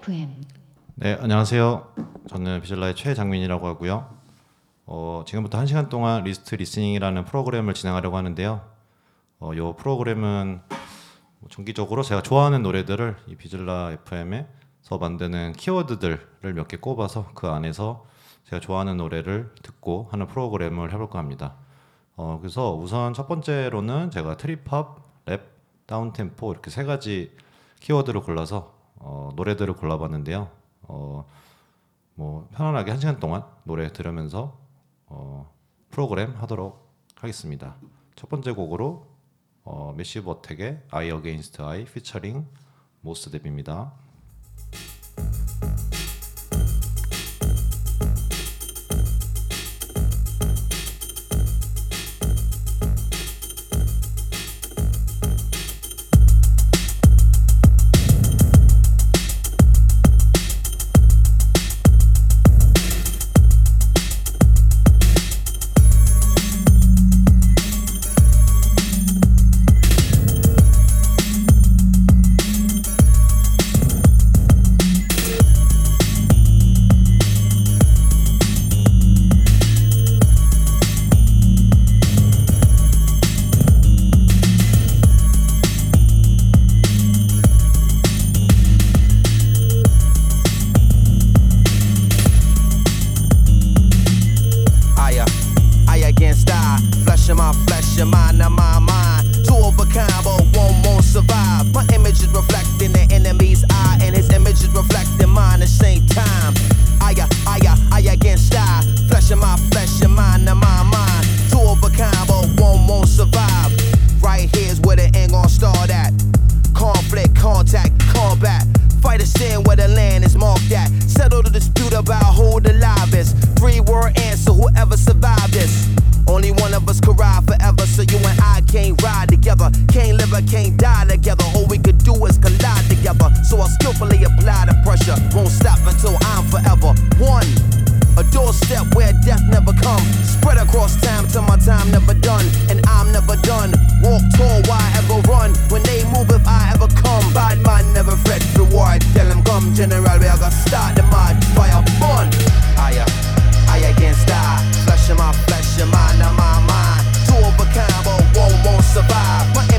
FM 네, 안녕하세요. 저는 비젤라의 최장민이라고 하고요. 어, 지금부터 1시간 동안 리스트 리스닝이라는 프로그램을 진행하려고 하는데요. 어, 이 프로그램은 뭐 정기적으로 제가 좋아하는 노래들을 이 비젤라 FM에서 만드는 키워드들을 몇 개 꼽아서 그 안에서 제가 좋아하는 노래를 듣고 하는 프로그램을 해볼까 합니다. 어, 그래서 우선 첫 번째로는 제가 트립합, 랩, 다운템포 이렇게 세 가지 키워드를 골라서 어, 노래들을 골라봤는데요. 어, 뭐 편안하게 한 시간 동안 노래 들으면서 어, 프로그램 하도록 하겠습니다. 첫 번째 곡으로 어, 메시 버텍의 I Against I 피처링 모스 뎁입니다. Against I, flesh of my flesh, your mind of my mind. Two of a kind, but one won't survive. My image is reflecting the enemy's eye, and his image is reflecting mine at the same time. I, I, uh, I against I, flesh of my flesh, your mind of my mind. Two of a kind, but one won't survive. Right here's where the end gon' start at. Conflict, contact, combat. Fight a sin where the land is marked at. Settle the dispute about who the live is. Three word answer, whoever survived this. So you and I can't ride together. Can't live or can't die together. All we could do is collide together. So I skillfully apply the pressure. Won't stop until I'm forever. One. A doorstep where death never come. Spread across time till my time never done. And I'm never done. Walk tall, why ever run? When they move, if I ever come. Bad man never fret reward. Tell them come, general, we are gonna start the mad fire survive. My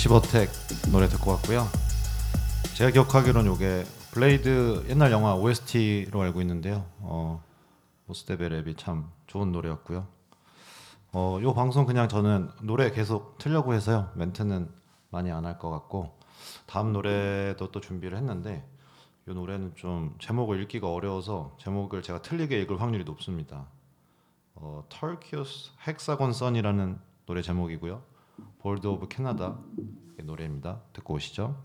시버텍 노래 듣고 왔고요. 제가 기억하기로는 이게 블레이드 옛날 영화 OST로 알고 있는데요. 어, 모스데베 랩이 참 좋은 노래였고요. 어, 요 방송 그냥 저는 노래 계속 틀려고 해서요. 멘트는 많이 안 할 것 같고 다음 노래도 또 준비를 했는데 이 노래는 좀 제목을 읽기가 어려워서 제목을 제가 틀리게 읽을 확률이 높습니다. 어, 터키우스 헥사곤 선이라는 노래 제목이고요. 볼드 오브 캐나다 노래입니다. 듣고 오시죠.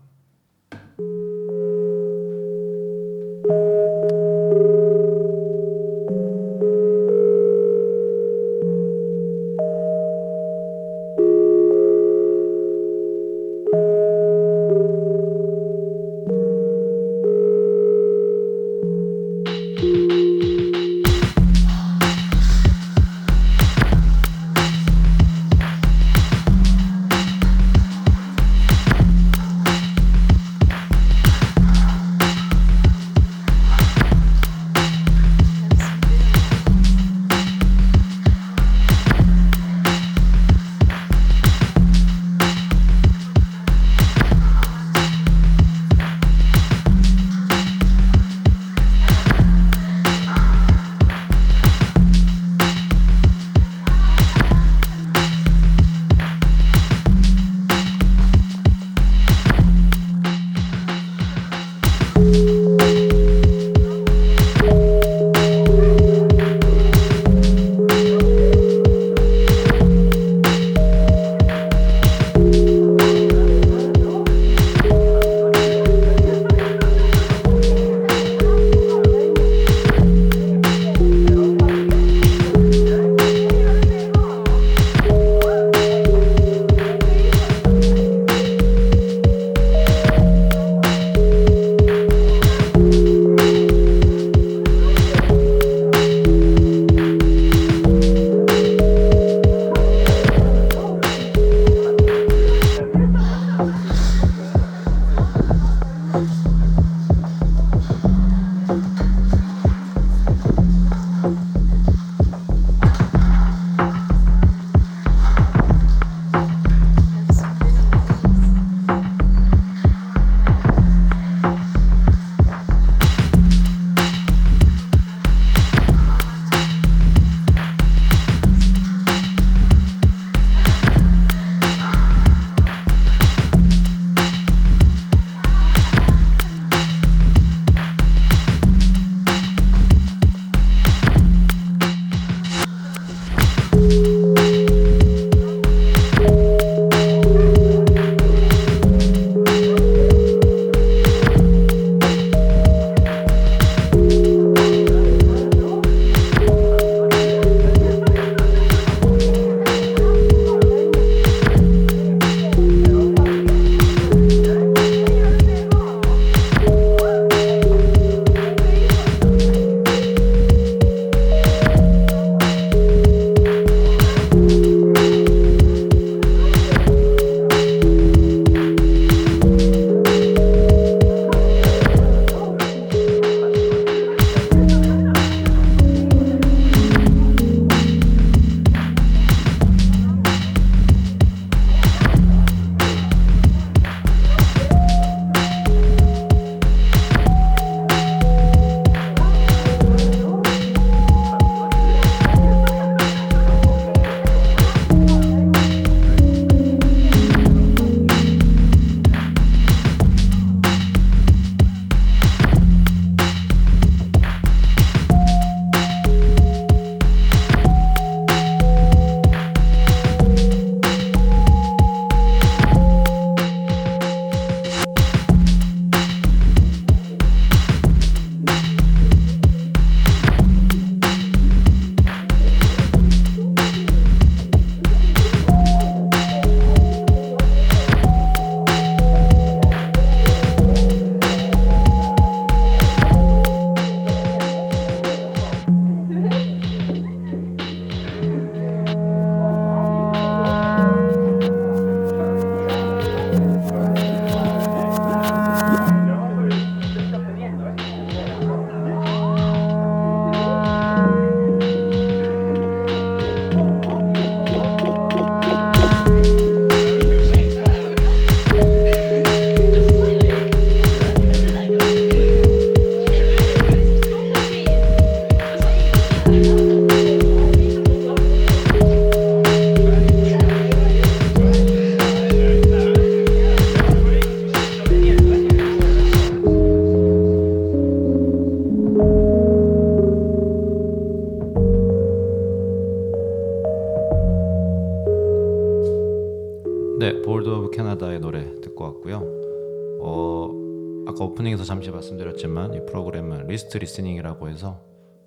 말씀드렸지만 이 프로그램은 리스트 리스닝이라고 해서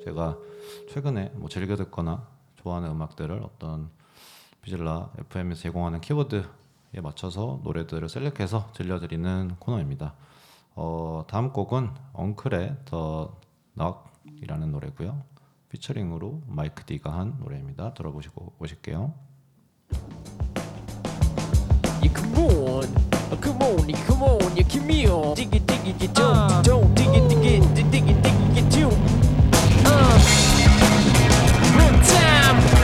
제가 최근에 뭐 즐겨 듣거나 좋아하는 음악들을 어떤 비즐라 FM에서 제공하는 키워드에 맞춰서 노래들을 셀렉해서 들려드리는 코너입니다. 어, 다음 곡은 엉클의 더 넉이라는 노래고요. 피처링으로 마이크 D가 한 노래입니다. 들어보시고 오실게요. You come on. Oh, come on, come on, you come here. Dig it, dig it, you don't, don't dig it, dig it, dig it, dig it, you. Uh, uh. real time.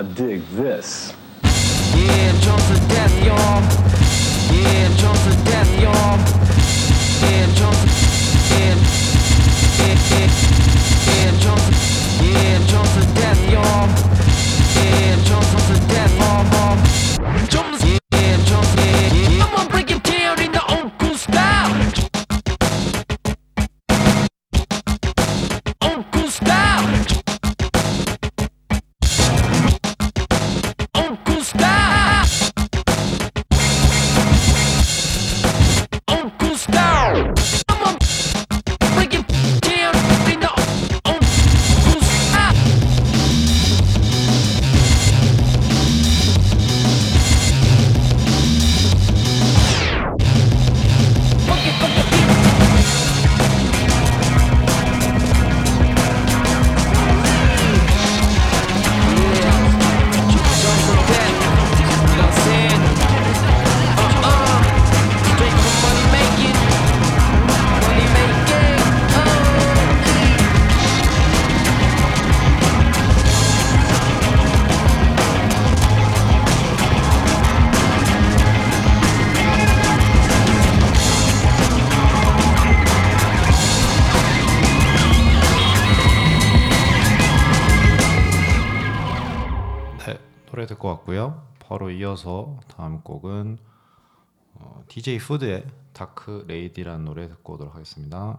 Now dig this. 들어봤고요. 바로 이어서 다음 곡은 어, DJ 푸드의 다크 레이디라는 노래 듣고 오도록 하겠습니다.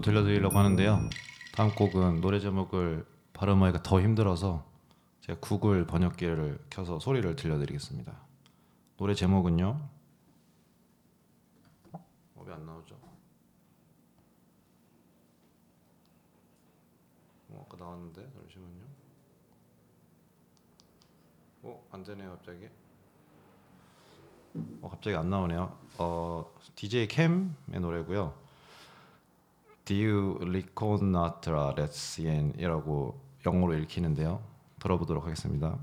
또 들려드리려고 하는데요. 다음 곡은 노래 제목을 발음하기가 더 힘들어서 제가 구글 번역기를 켜서 소리를 들려드리겠습니다. 노래 제목은요. 어, 왜안 나오죠? 어, 아까 나왔는데 잠시만요. 어, 안 되네요 갑자기. 어, 갑자기 안 나오네요. 어, DJ 캠의 노래고요. Diu Riconatra Letsien이라고 영어로 읽히는데요. 들어보도록 하겠습니다.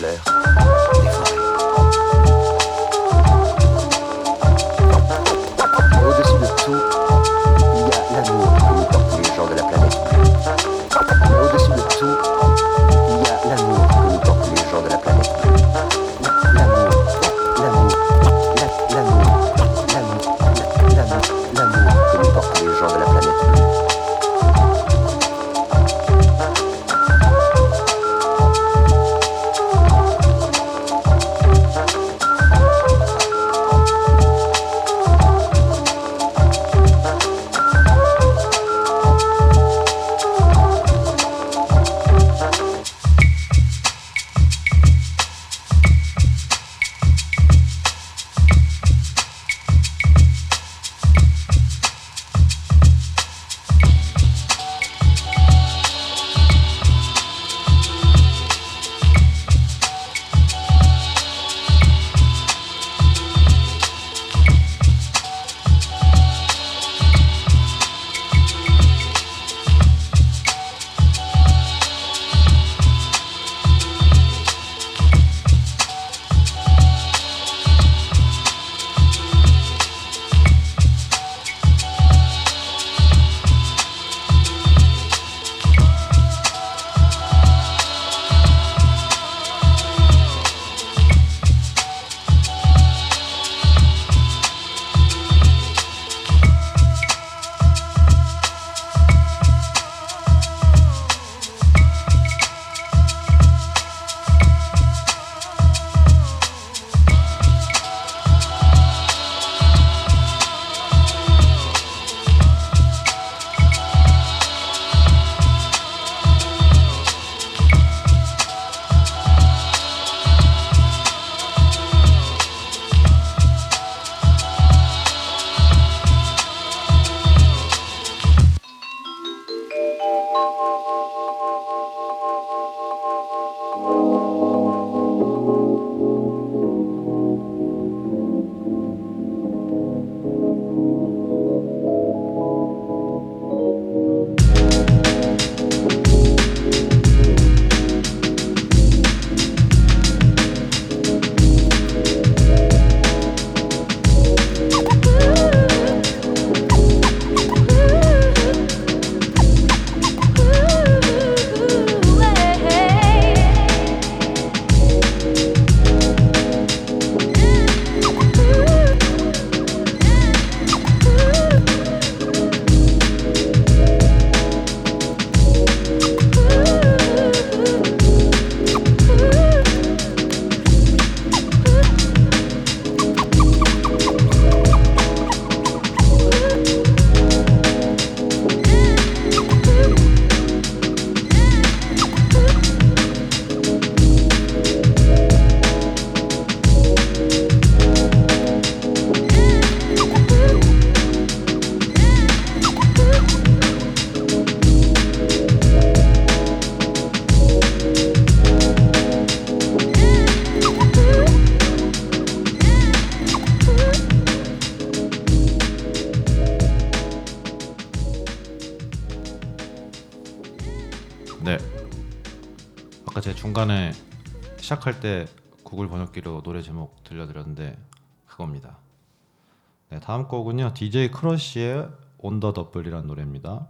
Des 중간에 시작할 때 구글 번역기로 노래 제목 들려드렸는데 그겁니다. 네, 다음 곡은요. DJ 크러쉬의 온더 더블이라는 노래입니다.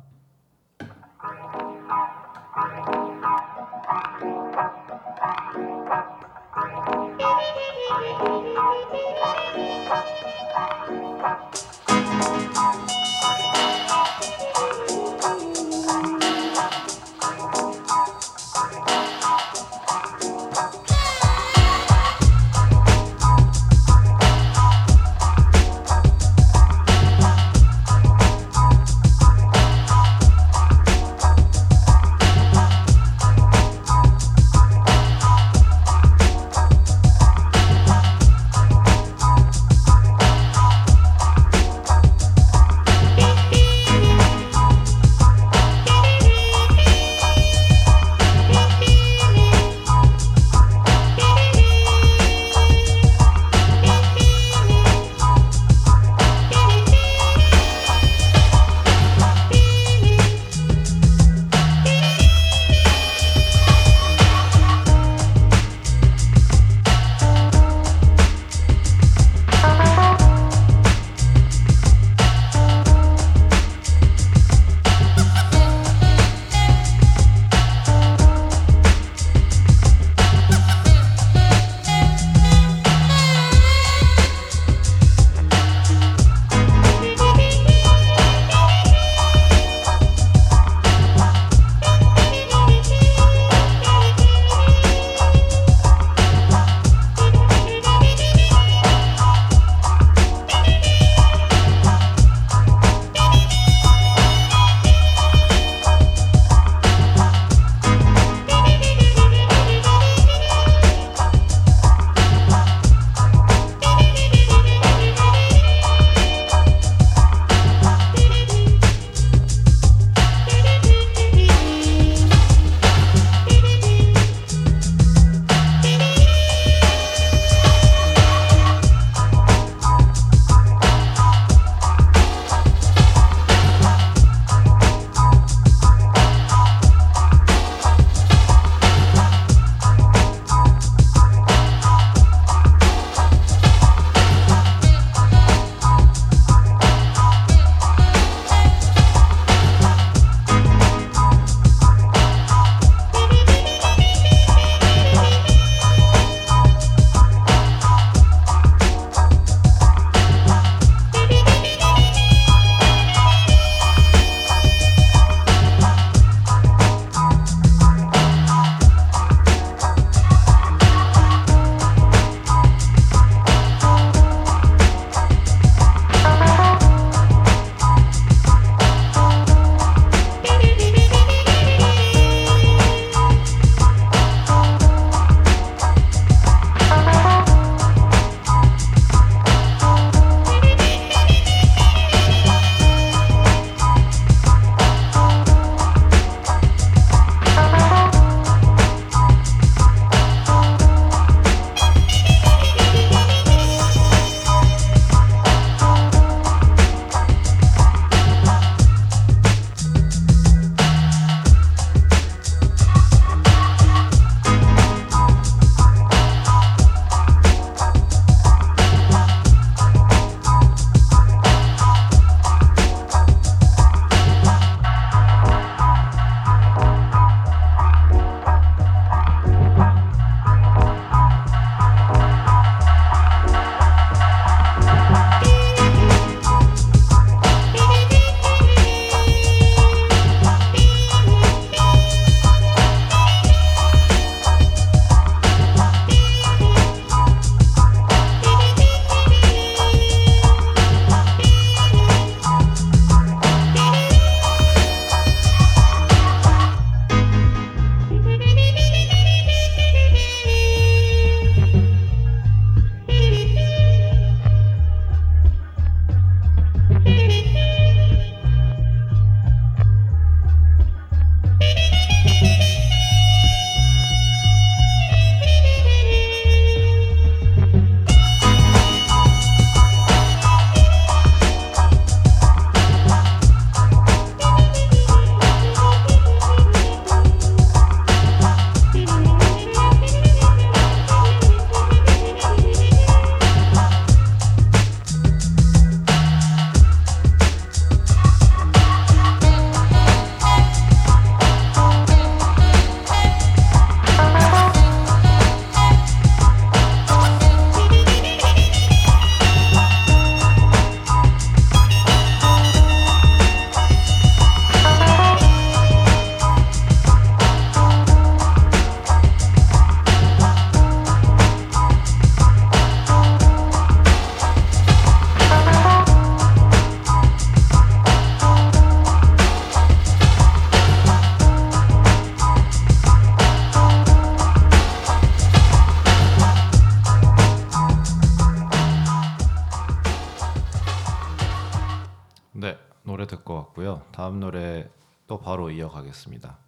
다음 노래 또 바로 이어가겠습니다.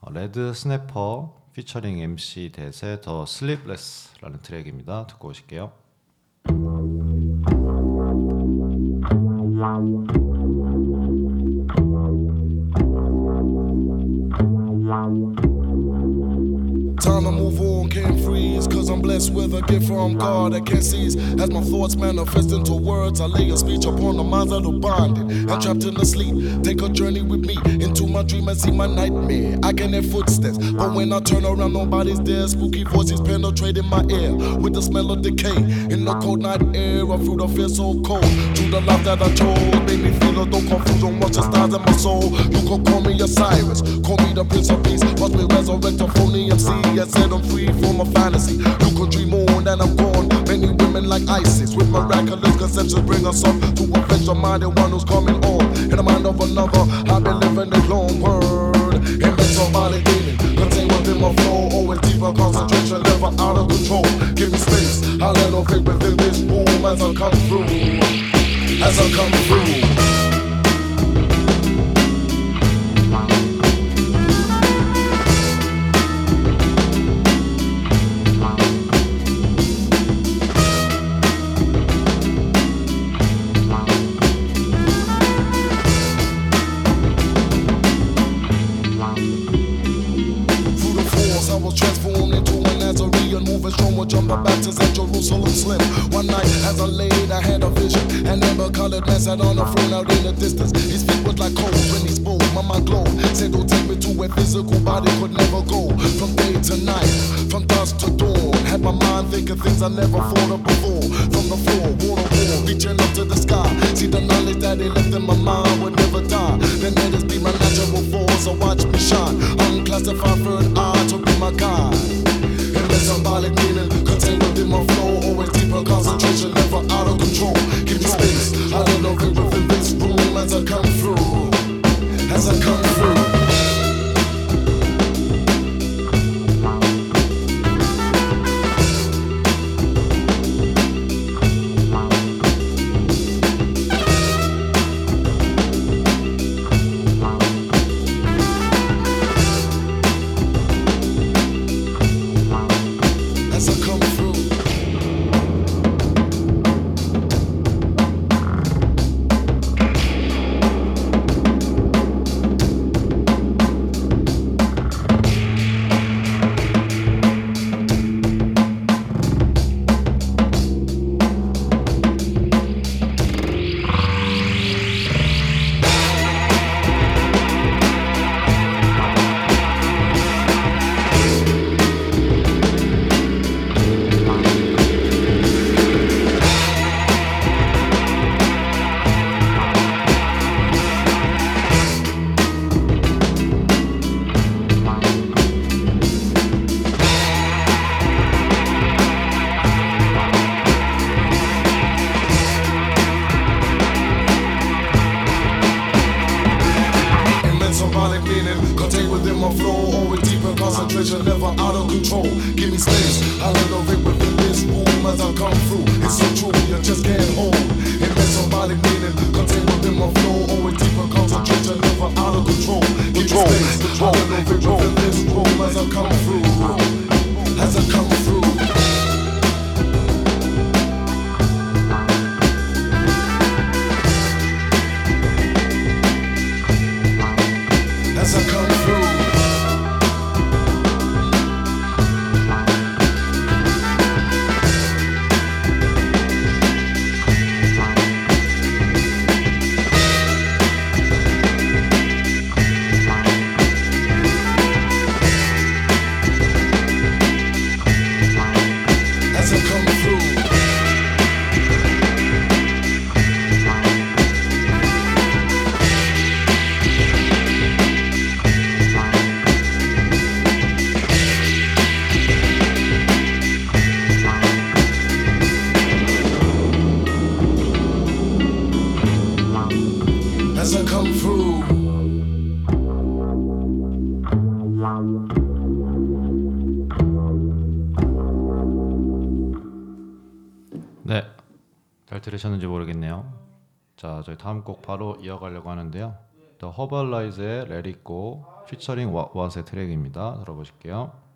어, 레드 스냅퍼 피처링 MC 대세 더 슬립레스라는 트랙입니다. 듣고 오실게요. Cause I'm blessed with a gift from God that can't cease. As my thoughts manifest into words, I lay a speech upon the minds that are bonded. I'm trapped in the sleep. Take a journey with me into my dream and see my nightmare. I can hear footsteps, but when I turn around, nobody's there. Spooky voices penetrating my ear with the smell of decay. In the cold night air, I feel the fear so cold. To the life that I chose, made me feel a though confusion, watch the stars in my soul. You could call me Osiris, call me the Prince of Peace. Watch me resurrect a phony MC and set them free from a fantasy. You could dream on that I'm gone. Many women like Isis with miraculous conceptions bring us up to a flesh of mind and one who's coming on. In the mind of another, I've been living this long word. And somebody demon contained within my flow. Always deeper concentration, never out of control. Give me space, I'll let no fake within this room as I come through. As I come through. Could never go. From day to night, from dusk to dawn. Had my mind thinking things I never thought 들으셨는지 모르겠네요. 자, 저희 다음 곡 바로 이어가려고 하는데요. Let It Go 피처링 왓의 트랙입니다. 들어보실게요.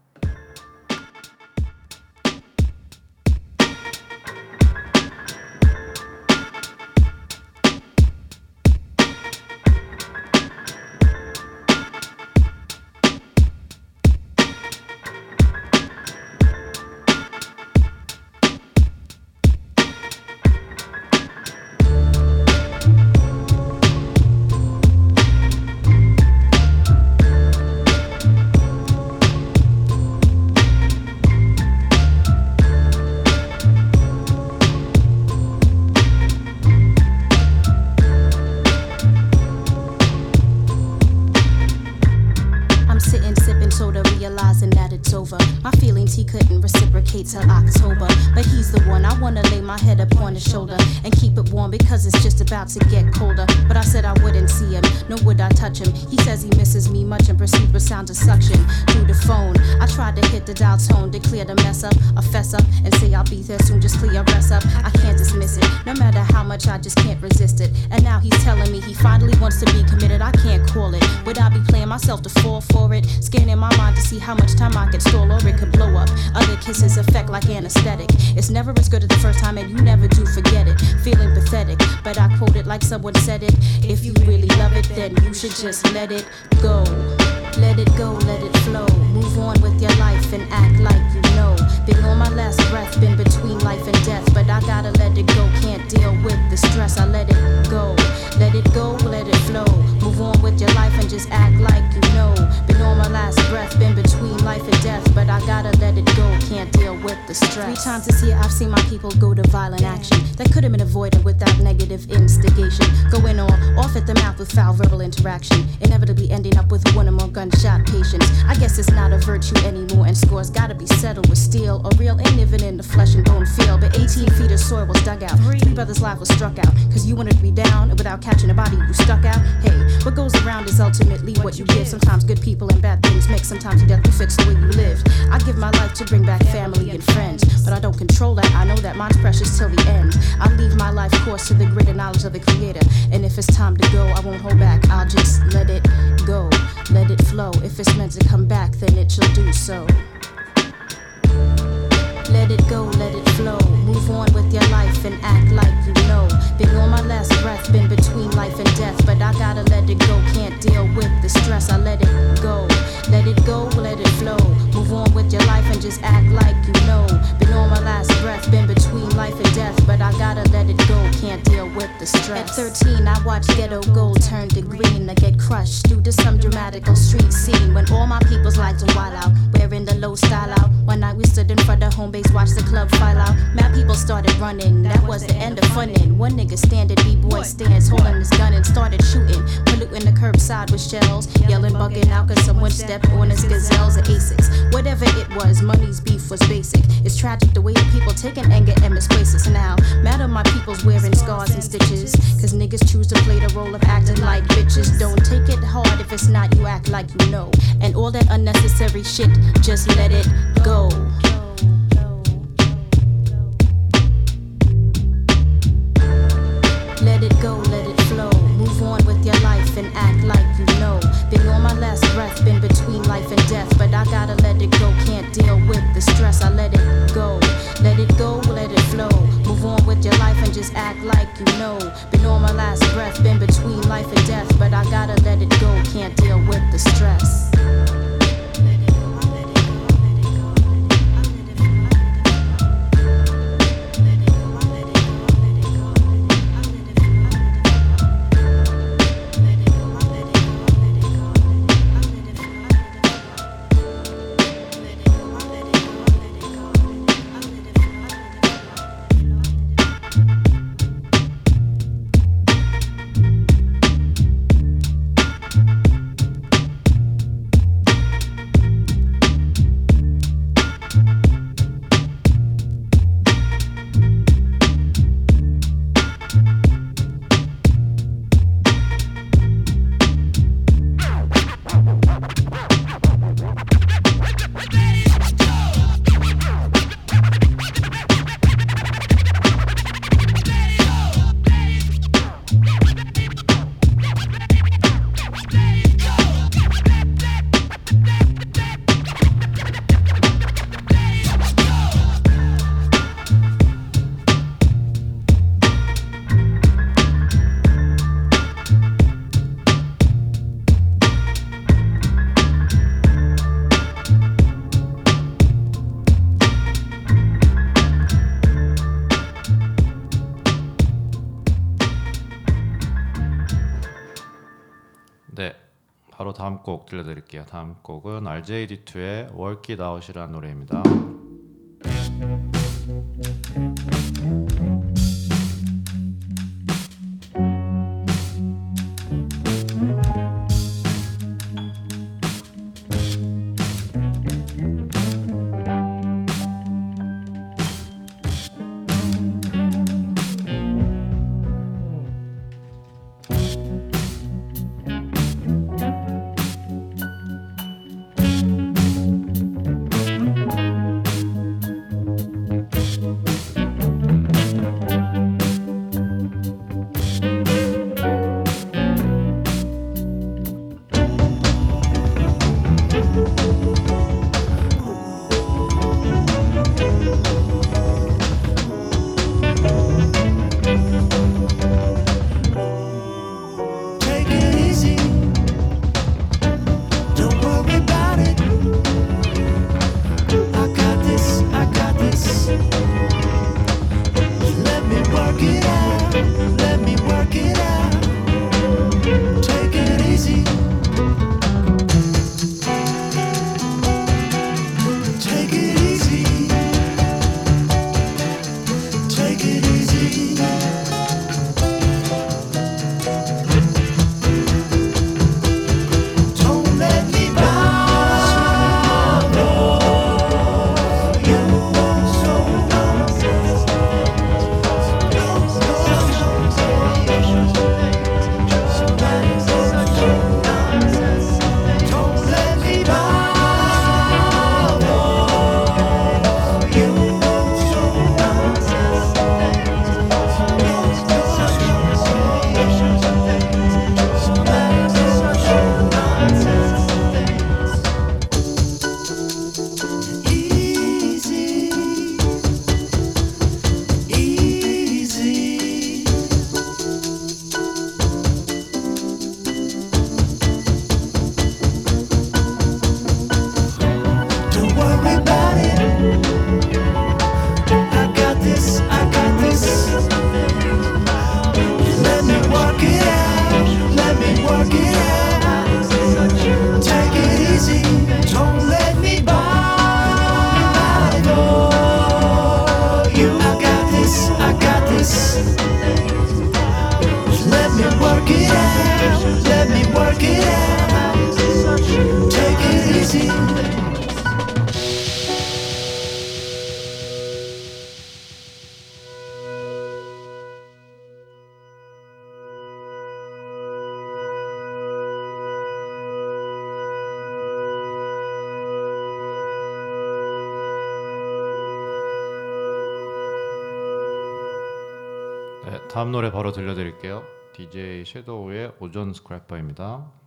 Can't resist it. And now he's telling me he finally wants to be committed. I can't call it. Would I be playing myself to fall for it? Scanning my mind to see how much time I could stall or it could blow up. Other kisses affect like anesthetic. It's never as good as the first time, and you never do forget it. Feeling pathetic, but I quote it like someone said it. If you really love it, then you should just let it go. Let it go, let it flow. Move on with your life and act like you know. Been on my last breath, been between life and death, but I gotta let it go. Can't deal with the stress, I let it go. Let it go, let it flow. Move on with your life and just act like you know. Been on my last breath, been between life and death, but I gotta let it go. Can't deal with the stress. Three times this year, I've seen my people go to violent action that could have been avoided without negative instigation. Going on off at the mouth with foul verbal interaction, inevitably ending up with one or more gunshot patients. I guess it's not a virtue anymore, and scores gotta be settled with steel or real ain't living in the flesh and bone feel. But 18 feet of soil was dug out. Three brothers' lives was struck out. Cause you wanted to be down, and without catching a body, you stuck out. Hey, what goes around is ultimately what you give. Sometimes good people and bad things make, sometimes you death fix the way you lived. I give my life to bring back family and friends, but I don't control that. I know that mine's precious till the end. I leave my life course to the greater knowledge of the Creator. And if it's time to go, I won't hold back. I'll just let it go, let it flow. If it's meant to come back, then it shall do so. Let it go, let it flow. Move on with your life and act like you know. Been on my last breath, been between life and death, but I gotta let it go. Can't deal with the stress, I let it go. Let it go, let it flow. On with your life and just act like you know. Been on my last breath, been between life and death, but I gotta let it go. Can't deal with the stress. At 13, I watched ghetto gold turn to green. I get crushed due to some dramatical street scene when all my people's lights on wild out, wearing the low style out. One night we stood in front of home base, watched the club file out. Mad people started running, that was the end of funnin'. One nigga standing, B-boy stands, holding his gun and started shooting, polluting the curbside with shells, yelling, bugging out cause someone stepped on his gazelles or Asics. Whatever it was, money's beef was basic. It's tragic the way the people taking anger and misplace it. So now, at my people's wearing scars and stitches, cause niggas choose to play the role of acting like bitches. Don't take it hard if it's not you act like you know. And all that unnecessary shit, just let it go. Let it go, let it flow. Move on with your life and act like. Been on my last breath, been between life and death, but I gotta let it go. Can't deal with the stress, I let it go. Let it go, let it flow. Move on with your life and just act like you know. Been on my last breath, been between life and death, but I gotta let it go. Can't deal with the stress. 들려드릴게요. 다음 곡은 RJD2의 Work It Out이라는 노래입니다. 다음 노래 바로 들려드릴게요. DJ 섀도우의 오전 스크래퍼입니다.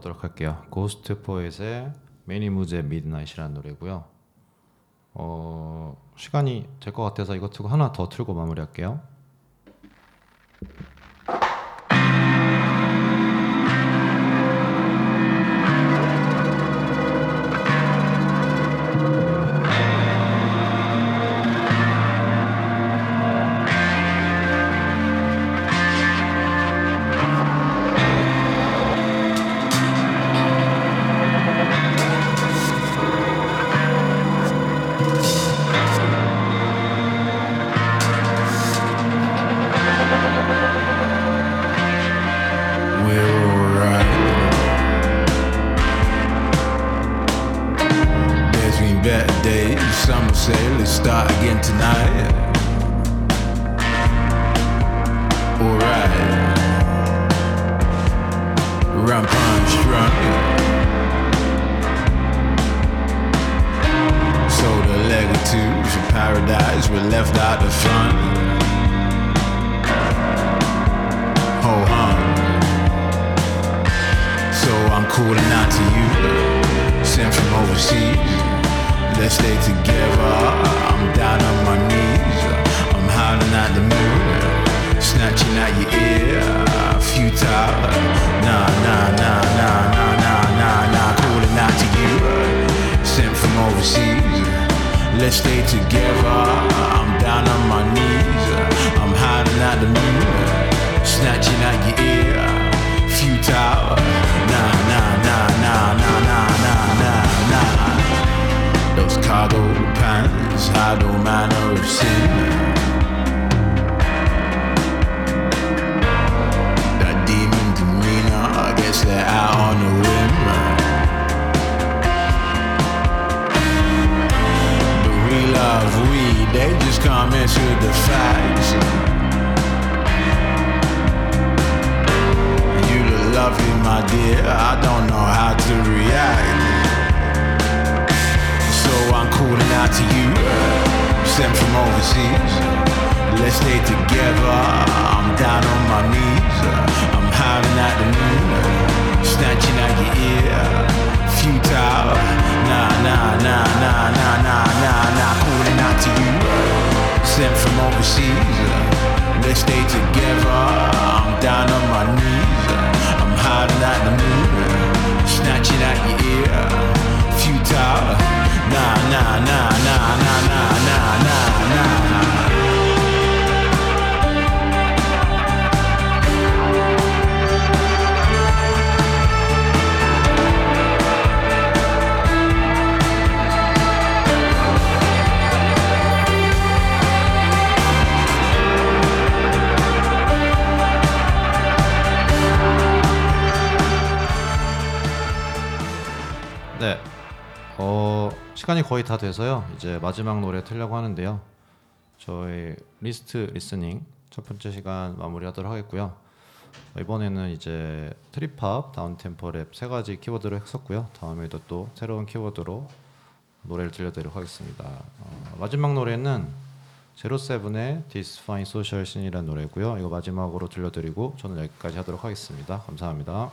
틀어보도록 할게요. 고스트 포엣의 매니 무즈의 미드나잇이라는 노래고요. 어, 시간이 될 것 같아서 이거 틀고 하나 더 틀고 마무리할게요. 시간이 거의 다 돼서요. 이제 마지막 노래 틀려고 하는데요. 저희 리스트 리스닝 첫 번째 시간 마무리하도록 하겠고요. 이번에는 이제 트립팝, 다운템포 랩 세 가지 키워드로 했었고요. 다음에도 또 새로운 키워드로 노래를 들려드리도록 하겠습니다. 어, 마지막 노래는 제로세븐의 This Fine Social Scene이라는 노래고요. 이거 마지막으로 들려드리고 저는 여기까지 하도록 하겠습니다. 감사합니다.